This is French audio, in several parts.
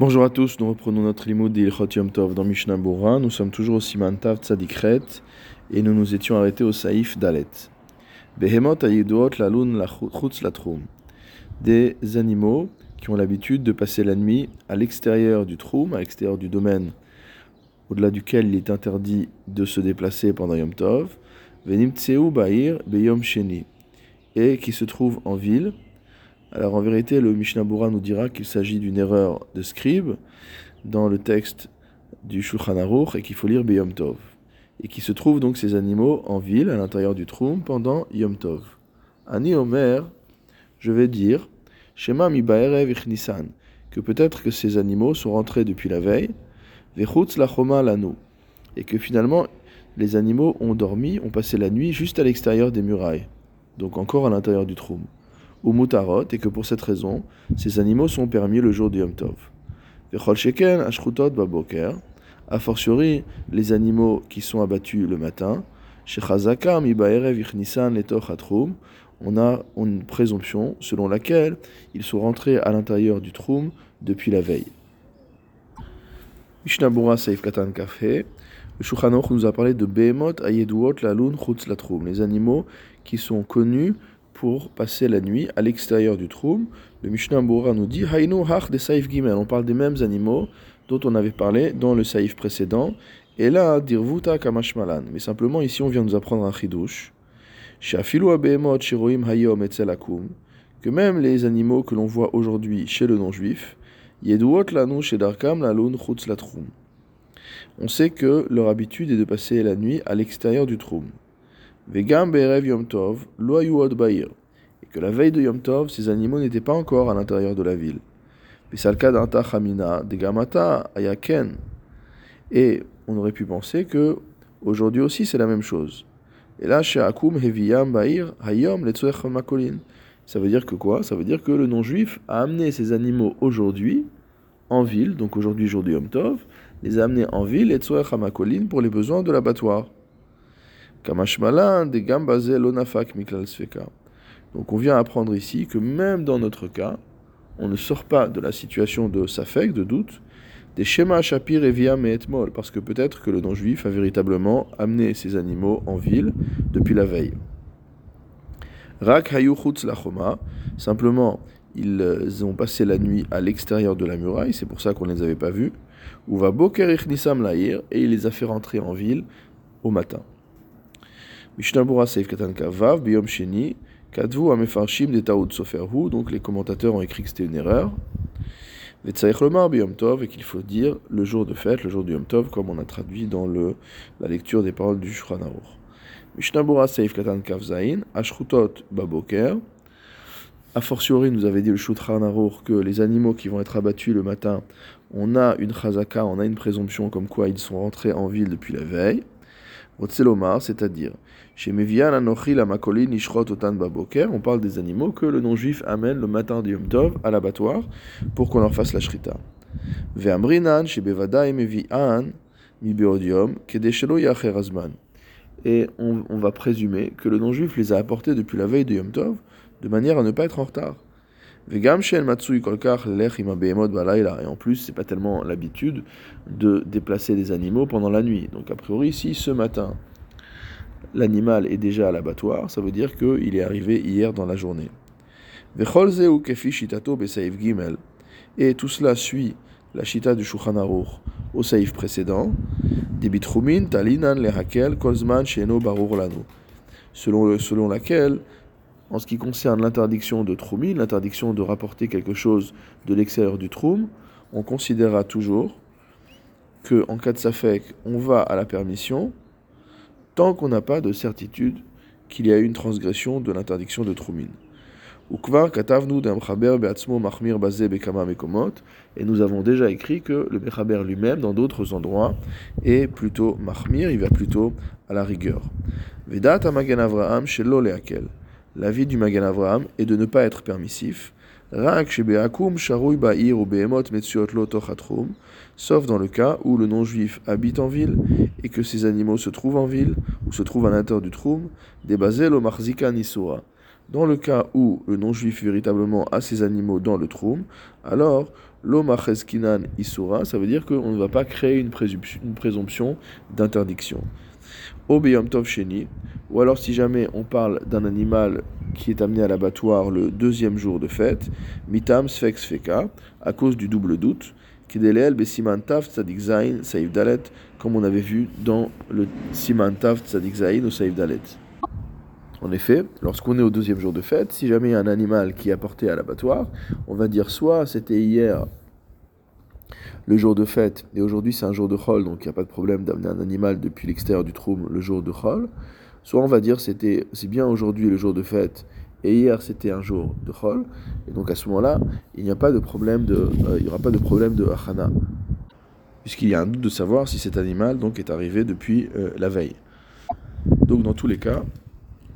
Bonjour à tous, nous reprenons notre limoud d'Ilchot Yom Tov dans Mishnah. Nous sommes toujours au Siman Tav Tzadikret et nous nous étions arrêtés au Saïf Dalet. Behemot ayidot lalun lachutz latrum. Des animaux qui ont l'habitude de passer la nuit à l'extérieur du troum, à l'extérieur du domaine au-delà duquel il est interdit de se déplacer pendant Yom Tov. Venim tseu ba'ir beyom sheni. Et qui se trouve en ville alors en vérité, le Mishnah nous dira qu'il s'agit d'une erreur de scribe dans le texte du Shulchan Aruch et qu'il faut lire Beyom Tov. Et qui se trouvent donc ces animaux en ville, à l'intérieur du troum, pendant Yom Tov. Ani Omer, je vais dire, Shema mi ichnisan, que peut-être que ces animaux sont rentrés depuis la veille, vechutz la choma lanu, et que finalement les animaux ont dormi, ont passé la nuit juste à l'extérieur des murailles, donc encore à l'intérieur du troum ou mutarot, et que pour cette raison, ces animaux sont permis le jour du Yom Tov. A fortiori les animaux qui sont abattus le matin, on a une présomption selon laquelle ils sont rentrés à l'intérieur du troum depuis la veille. Mishnabura Saif Katan Kafé, le Shulchan nous a parlé de Behemot Ayeduot Lalun Chutz Latrum, les animaux qui sont connus pour passer la nuit à l'extérieur du troum. Le Mishnah Bora nous dit Hainu Hach de Saïf Gimel. On parle des mêmes animaux dont on avait parlé dans le Saïf précédent. Et là, Dirvuta Kamashmalan. Mais simplement, ici, on vient nous apprendre un chidouche. Shafilu Abehemot Shiroim. Que même les animaux que l'on voit aujourd'hui chez le non-juif, Yeduot Lanu Chutz. On sait que leur habitude est de passer la nuit à l'extérieur du troum. Vegam Berev Yom Tov, Bair. Et que la veille de Yom Tov, ces animaux n'étaient pas encore à l'intérieur de la ville. Ayaken. Et on aurait pu penser que aujourd'hui aussi c'est la même chose. Et là, chez Akum Heviyam Bair, Hayom Makolin. Ça veut dire que quoi? Ça veut dire que le non-juif a amené ces animaux aujourd'hui en ville, donc aujourd'hui jour du Yom Tov, les a amenés en ville, et Makolin, pour les besoins de l'abattoir. Donc on vient apprendre ici que même dans notre cas, on ne sort pas de la situation de safek, de doute, des schémas shapir et via etmol, parce que peut-être que le non-juif a véritablement amené ses animaux en ville depuis la veille. Rak lachoma, simplement ils ont passé la nuit à l'extérieur de la muraille, c'est pour ça qu'on ne les avait pas vus. Ou va boker et il les a fait rentrer en ville au matin. Katan Kavav, Sheni, Kadvu Amefarshim de donc les commentateurs ont écrit que c'était une erreur. Vetsaich Lomar Tov, et qu'il faut dire le jour de fête, le jour du Yom Tov, comme on a traduit dans le, la lecture des paroles du Shulchan Aruch. Katan Kavzain, Ashrutot Baboker, a fortiori, nous avait dit le Shulchan Aruch que les animaux qui vont être abattus le matin, on a une chazaka, on a une présomption comme quoi ils sont rentrés en ville depuis la veille c'est-à-dire, chez Mevian Makolin Ishrot Otan Baboker, on parle des animaux que le non-juif amène le matin du Yom Tov à l'abattoir pour qu'on leur fasse la shrita. Ve'amrinan. Et on, va présumer que le non-juif les a apportés depuis la veille du Yom Tov de manière à ne pas être en retard. Et en plus, c'est pas tellement l'habitude de déplacer des animaux pendant la nuit. Donc a priori, si ce matin l'animal est déjà à l'abattoir, ça veut dire qu'il est arrivé hier dans la journée. Et tout cela suit la shita du Shulchan au saïf précédent. Selon, selon laquelle en ce qui concerne l'interdiction de troumi, l'interdiction de rapporter quelque chose de l'extérieur du troum, on considérera toujours que en cas de safek, on va à la permission tant qu'on n'a pas de certitude qu'il y a eu une transgression de l'interdiction de troumin. Et nous avons déjà écrit que le Bechaber lui-même, dans d'autres endroits, est plutôt mahmir, il va plutôt à la rigueur. L'avis du Magan Avraham est de ne pas être permissif. Sauf dans le cas où le non-juif habite en ville et que ses animaux se trouvent en ville ou se trouvent à l'intérieur du troum, débazel au marzika Dans le cas où le non-juif véritablement a ses animaux dans le troum, alors l'omachezkinan isura, ça veut dire qu'on ne va pas créer une présomption, d'interdiction. Obeyom sheni, ou alors si jamais on parle d'un animal qui est amené à l'abattoir le deuxième jour de fête, mitam sfex feka, à cause du double doute, besimantav tzadik zain saïf dalet, comme on avait vu dans le simantav tzadik au saïf dalet. En effet, lorsqu'on est au deuxième jour de fête, si jamais il y a un animal qui est apporté à l'abattoir, on va dire soit c'était hier le jour de fête, et aujourd'hui c'est un jour de chol, donc il n'y a pas de problème d'amener un animal depuis l'extérieur du troum le jour de chol, soit on va dire c'était c'est bien aujourd'hui le jour de fête, et hier c'était un jour de chol, et donc à ce moment-là, il n'y a pas de problème de, euh, il y aura pas de problème de achana, puisqu'il y a un doute de savoir si cet animal donc est arrivé depuis euh, la veille. Donc dans tous les cas,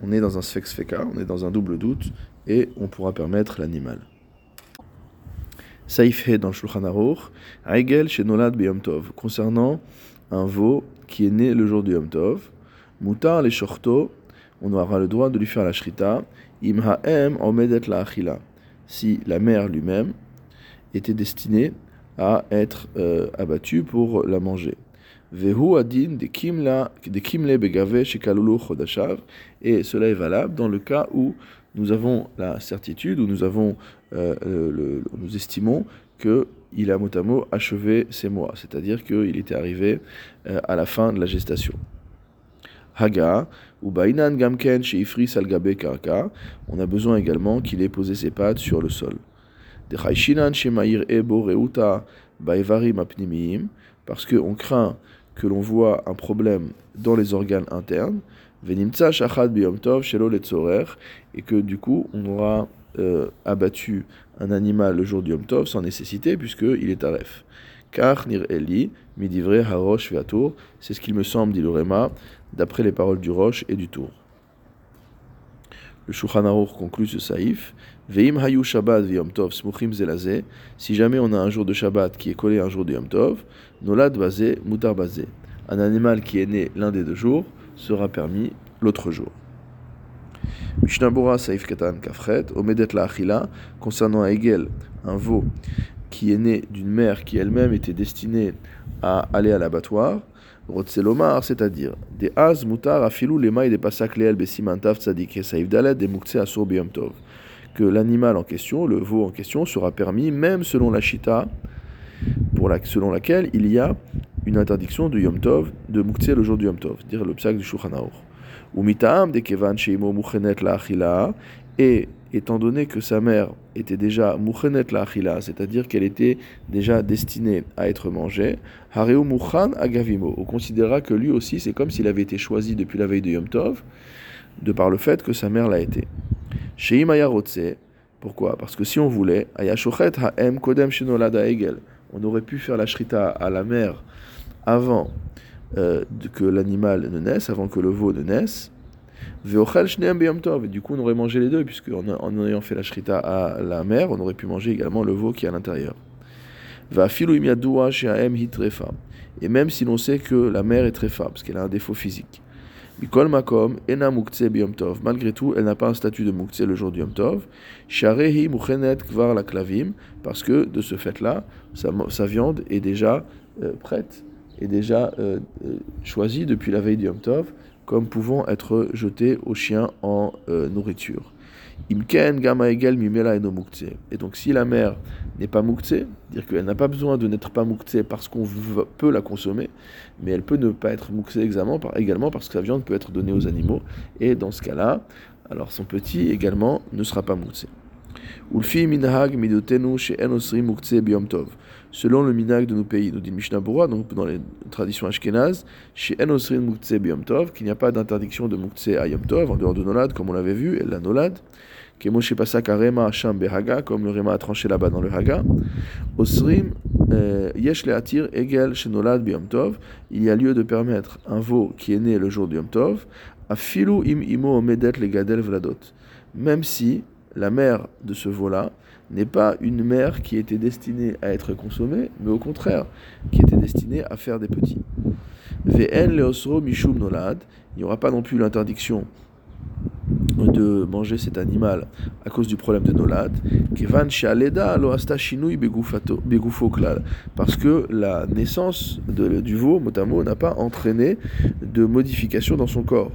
on est dans un sfex feka, on est dans un double doute, et on pourra permettre l'animal. Saif dans le Shulchan Aruch, Aigel chez Nolad Yom Tov, concernant un veau qui est né le jour du Yom Tov, Mutar les shorto, on aura le droit de lui faire la shrita, Im ha'em omedet la achila, si la mère lui-même était destinée à être euh, abattue pour la manger. Vehu adin de kimle begave et cela est valable dans le cas où nous avons la certitude, où nous avons, euh, estimons qu'il a mot à mot achevé ses mois, c'est-à-dire qu'il était arrivé euh, à la fin de la gestation. Haga, ou Bainan Gamken chez Ifri Salgabe Karka, on a besoin également qu'il ait posé ses pattes sur le sol. Parce qu'on craint que l'on voit un problème dans les organes internes, Venimtsa Shachad Biyom Tov Shelo et que du coup on aura euh, abattu un animal le jour du Yom Tov sans nécessité, puisqu'il est taref. Car Eli, Midivre Harosh Veatour, c'est ce qu'il me semble, dit le Réma, d'après les paroles du Roche et du Tour. Le Shulchan conclut ce saïf. Veim hayu Shabbat v'Yom Tov smuchim zelazé. Si jamais on a un jour de Shabbat qui est collé à un jour de Yom Tov, nolad bazé, mutar bazé. Un animal qui est né l'un des deux jours sera permis l'autre jour. Mishnabura Saif Katan Kafret, Omedet la Achila, concernant Hegel, un veau qui est né d'une mère qui elle-même était destinée à aller à l'abattoir, Rotselomar, c'est-à-dire des Az Mutar Afilou Lema et des Pasak Leel Besimantav Tzadik Saif Dalet des Mukse Asur Tov. Que l'animal en question, le veau en question, sera permis même selon la Shita, pour la, selon laquelle il y a une interdiction de Yom Tov, de Mukse le jour du Yom Tov, dire le psak du Shulchan ou mitaam de kevan sheimo la et étant donné que sa mère était déjà muchenet la achila, c'est-à-dire qu'elle était déjà destinée à être mangée, hareu muchan agavimo, on considérera que lui aussi c'est comme s'il avait été choisi depuis la veille de Yom Tov, de par le fait que sa mère l'a été. Sheim pourquoi? Parce que si on voulait, ayashochet ha'em kodem shenolada egel, on aurait pu faire la shrita à la mère avant euh, que l'animal ne naisse, avant que le veau ne naisse. Et du coup, on aurait mangé les deux, puisque en, en ayant fait la shrita à la mère, on aurait pu manger également le veau qui est à l'intérieur. Et même si l'on sait que la mère est très faible, parce qu'elle a un défaut physique. makom ena Malgré tout, elle n'a pas un statut de mukse le jour du yom tov. Sharehi kvar la klavim, parce que de ce fait-là, sa, viande est déjà euh, prête est déjà euh, euh, choisi depuis la veille du Yom Tov comme pouvant être jeté aux chiens en euh, nourriture. Imken gama egel mimela eno Et donc si la mère n'est pas muktzeh, dire qu'elle n'a pas besoin de n'être pas muktzeh parce qu'on peut la consommer, mais elle peut ne pas être muktzeh également parce que sa viande peut être donnée aux animaux. Et dans ce cas-là, alors son petit également ne sera pas muktzeh. Selon le minag de nos pays. Nous dit Mishnah Bura, donc dans les traditions ashkénazes, chez Enosrin Moukhtse Biyom Tov, qu'il n'y a pas d'interdiction de Moukhtse à Yom Tov, en dehors de Nolad, comme on l'avait vu, et la Nolad, qui est Pasak Rema Hacham Behaga, comme le Rema a tranché là-bas dans le Haga. Osrim Yesh Atir Egel chez Nolad Biyom Tov, il y a lieu de permettre un veau qui est né le jour du Yom Tov, à Filou im imo medet le gadel vladot. Même si la mère de ce veau-là n'est pas une mère qui était destinée à être consommée, mais au contraire, qui était destinée à faire des petits. Vn leosro mishum nolad, il n'y aura pas non plus l'interdiction de manger cet animal à cause du problème de Nolad, parce que la naissance de, du veau, motamo, n'a pas entraîné de modification dans son corps.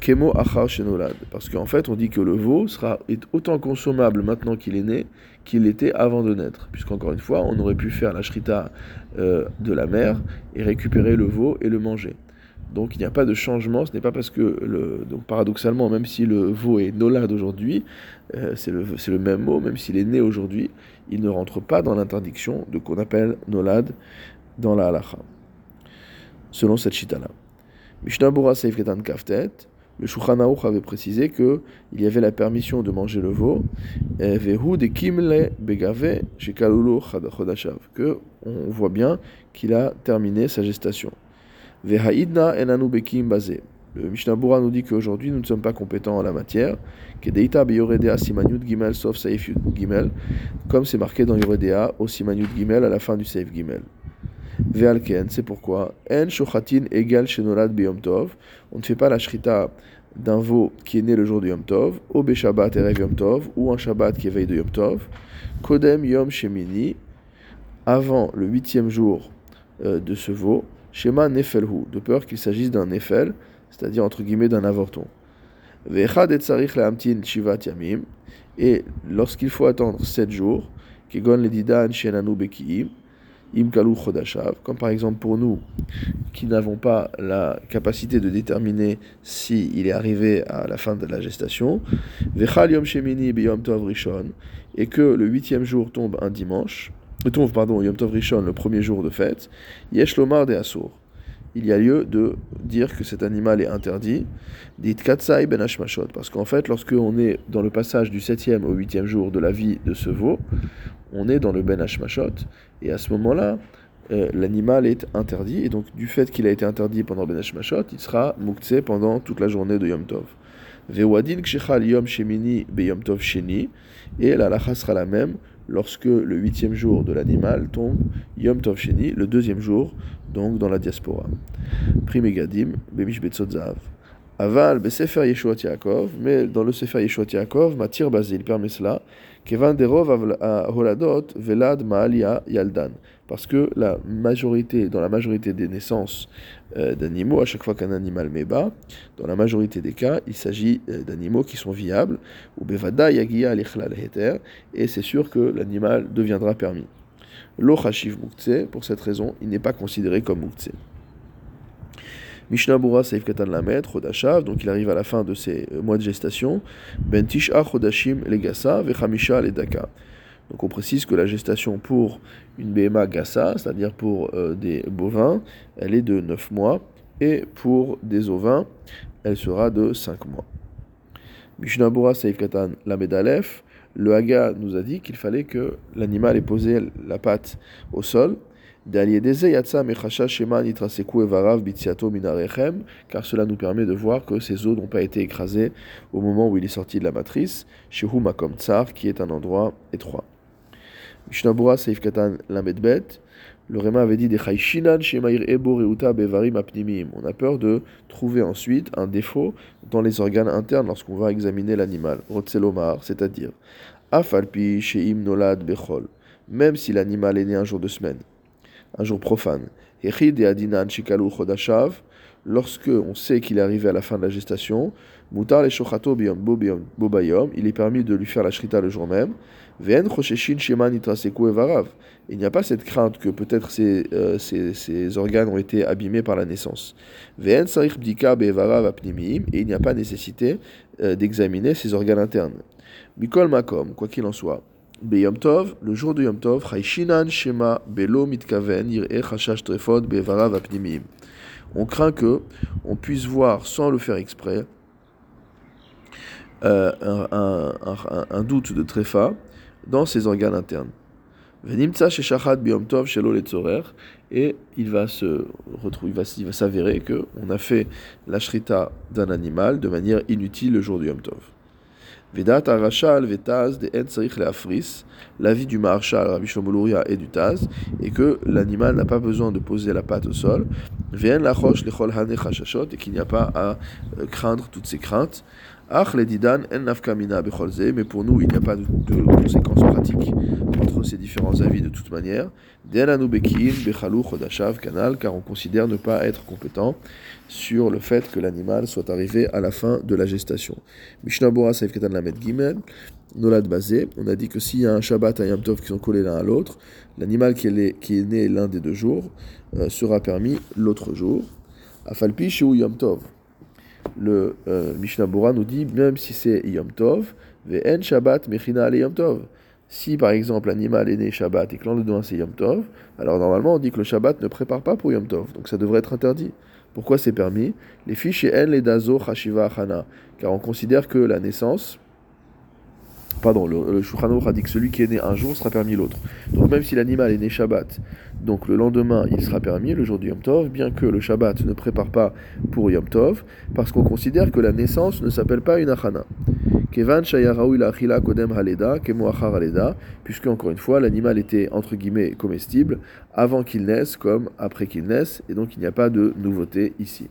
Kemo achar shenolad. Parce qu'en fait, on dit que le veau sera, autant consommable maintenant qu'il est né qu'il l'était avant de naître. Puisqu'encore une fois, on aurait pu faire la shrita euh, de la mère et récupérer le veau et le manger. Donc il n'y a pas de changement, ce n'est pas parce que, le, donc paradoxalement, même si le veau est nolad aujourd'hui, euh, c'est le, le, même mot, même s'il est né aujourd'hui, il ne rentre pas dans l'interdiction de qu'on appelle nolad dans la halacha, selon cette chita-là. Mishnah Bura Ketan Kaftet, le Shulchan avait précisé que il y avait la permission de manger le veau, vehu de kimle begave chodashav, que on voit bien qu'il a terminé sa gestation. Vehaidna enanu bekim basé. Le Mishnah Bura nous dit qu'aujourd'hui nous ne sommes pas compétents en la matière. Kedeita beyoredea simanyut gimel sauf saif gimel, comme c'est marqué dans Yoredea au simanyut gimel à la fin du saif gimel. Ve'alken, c'est pourquoi En shochatin égal shenolad biyom tov. On ne fait pas la shrita d'un veau qui est né le jour de Yom Tov, au Beshabbat Erev Yom Tov, ou un Shabbat qui est veille de Yom Tov, Kodem Yom Shemini, avant le huitième jour euh, de ce veau, Shema Nefelhu, de peur qu'il s'agisse d'un Nefel, c'est-à-dire entre guillemets d'un avorton. Vechad et Tsarich Amtin Shivat Yamim, et lorsqu'il faut attendre sept jours, Kegon Ledidan Shenanu Bekiim, Comme par exemple pour nous qui n'avons pas la capacité de déterminer si il est arrivé à la fin de la gestation, Vechal Yom Shemini Tov Rishon, et que le huitième jour tombe un dimanche, tombe pardon Yom Tov Rishon le premier jour de fête, Yesh Lomar de Asur. Il y a lieu de dire que cet animal est interdit, dit Katsai ben Hashmashot, parce qu'en fait, lorsque on est dans le passage du septième au huitième jour de la vie de ce veau, on est dans le Ben Hashmashot, et à ce moment-là, euh, l'animal est interdit, et donc du fait qu'il a été interdit pendant Ben Hashmashot, il sera mouktsé pendant toute la journée de Yom Tov. Vewadin kshechal Yom Shemini be Yom Tov Sheni, et la lacha sera la même lorsque le huitième jour de l'animal tombe Yom Tov Sheni, le deuxième jour, donc dans la diaspora. Primegadim, Bemish Betzotzav. Aval, Besefer Yeshuat Yaakov, mais dans le Sefer Yeshuat Yaakov, Matir Bazil permet cela, Kevan Derov Holadot, Velad Maalia Yaldan. Parce que la majorité, dans la majorité des naissances euh, d'animaux, à chaque fois qu'un animal met bas, dans la majorité des cas, il s'agit euh, d'animaux qui sont viables, ou Bevada Yagia Alichlal Heter, et c'est sûr que l'animal deviendra permis. Lo Chashiv pour cette raison, il n'est pas considéré comme Muktse. Mishnah Bura Saif Katan Lamet, Chodashav, donc il arrive à la fin de ses euh, mois de gestation, Ben Tisha Chodashim Legasa, Vechamisha Ledaka. Donc on précise que la gestation pour une BMA Gassa, c'est-à-dire pour euh, des bovins, elle est de 9 mois, et pour des ovins, elle sera de 5 mois. Mishnah Bura Saif Katan Lamed Aleph, le Haga nous a dit qu'il fallait que l'animal ait posé la patte au sol, car cela nous permet de voir que ses os n'ont pas été écrasés au moment où il est sorti de la matrice, chez Makom Tsar, qui est un endroit étroit. Mishnabura Seif Katan le Réma avait dit des Bevarim Apnimim. On a peur de trouver ensuite un défaut dans les organes internes lorsqu'on va examiner l'animal. Rotselomar, c'est-à-dire Afalpi Sheim Nolad Bechol, même si l'animal est né un jour de semaine un jour profane. Lorsque on sait qu'il est arrivé à la fin de la gestation, mutar il est permis de lui faire la shrita le jour même. Il n'y a pas cette crainte que peut-être ses, euh, organes ont été abîmés par la naissance. Et il n'y a pas nécessité euh, d'examiner ses organes internes. Mikol makom, quoi qu'il en soit. Beyom Tov, le jour de Yom Tov, Shema Belo Mitkaven Trefot On craint que on puisse voir sans le faire exprès euh, un, doute de tréfa dans ses organes internes. Et il va se retrouver, il va s'avérer que on a fait la shrita d'un animal de manière inutile le jour du Yom Tov. Vedat arachal vetaz de leafris, l'avis du marshal Rabbi Shlomo et du Taz, et que l'animal n'a pas besoin de poser la patte au sol, vien lachosh lechol hane chashashot, et qu'il n'y a pas à euh, craindre toutes ces craintes. Ach didan en nafkamina becholze, mais pour nous il n'y a pas de conséquences pratiques entre ces différents avis de toute manière. Kanal, car on considère ne pas être compétent sur le fait que l'animal soit arrivé à la fin de la gestation. Mishnah Bora Saif Ketan Lamed Nolad Bazé, on a dit que s'il y a un Shabbat et un Yom Tov qui sont collés l'un à l'autre, l'animal qui, est né l'un des deux jours euh, sera permis l'autre jour. Afalpi ou Yom Tov? Le euh, Mishnah Bora nous dit, même si c'est Yom Tov, Ve'en Shabbat Mechina Ale Yom Tov. Si par exemple l'animal est né Shabbat et que de c'est Yom Tov, alors normalement on dit que le Shabbat ne prépare pas pour Yom Tov, donc ça devrait être interdit. Pourquoi c'est permis? Les fiches et les dazo chashiva achana, car on considère que la naissance, pardon, le, le a dit que celui qui est né un jour sera permis l'autre. Donc même si l'animal est né Shabbat, donc le lendemain il sera permis, le jour du Yom Tov, bien que le Shabbat ne prépare pas pour Yom Tov, parce qu'on considère que la naissance ne s'appelle pas une achana. Kevan kodem haleda, haleda, puisque encore une fois l'animal était entre guillemets comestible avant qu'il naisse comme après qu'il naisse, et donc il n'y a pas de nouveauté ici.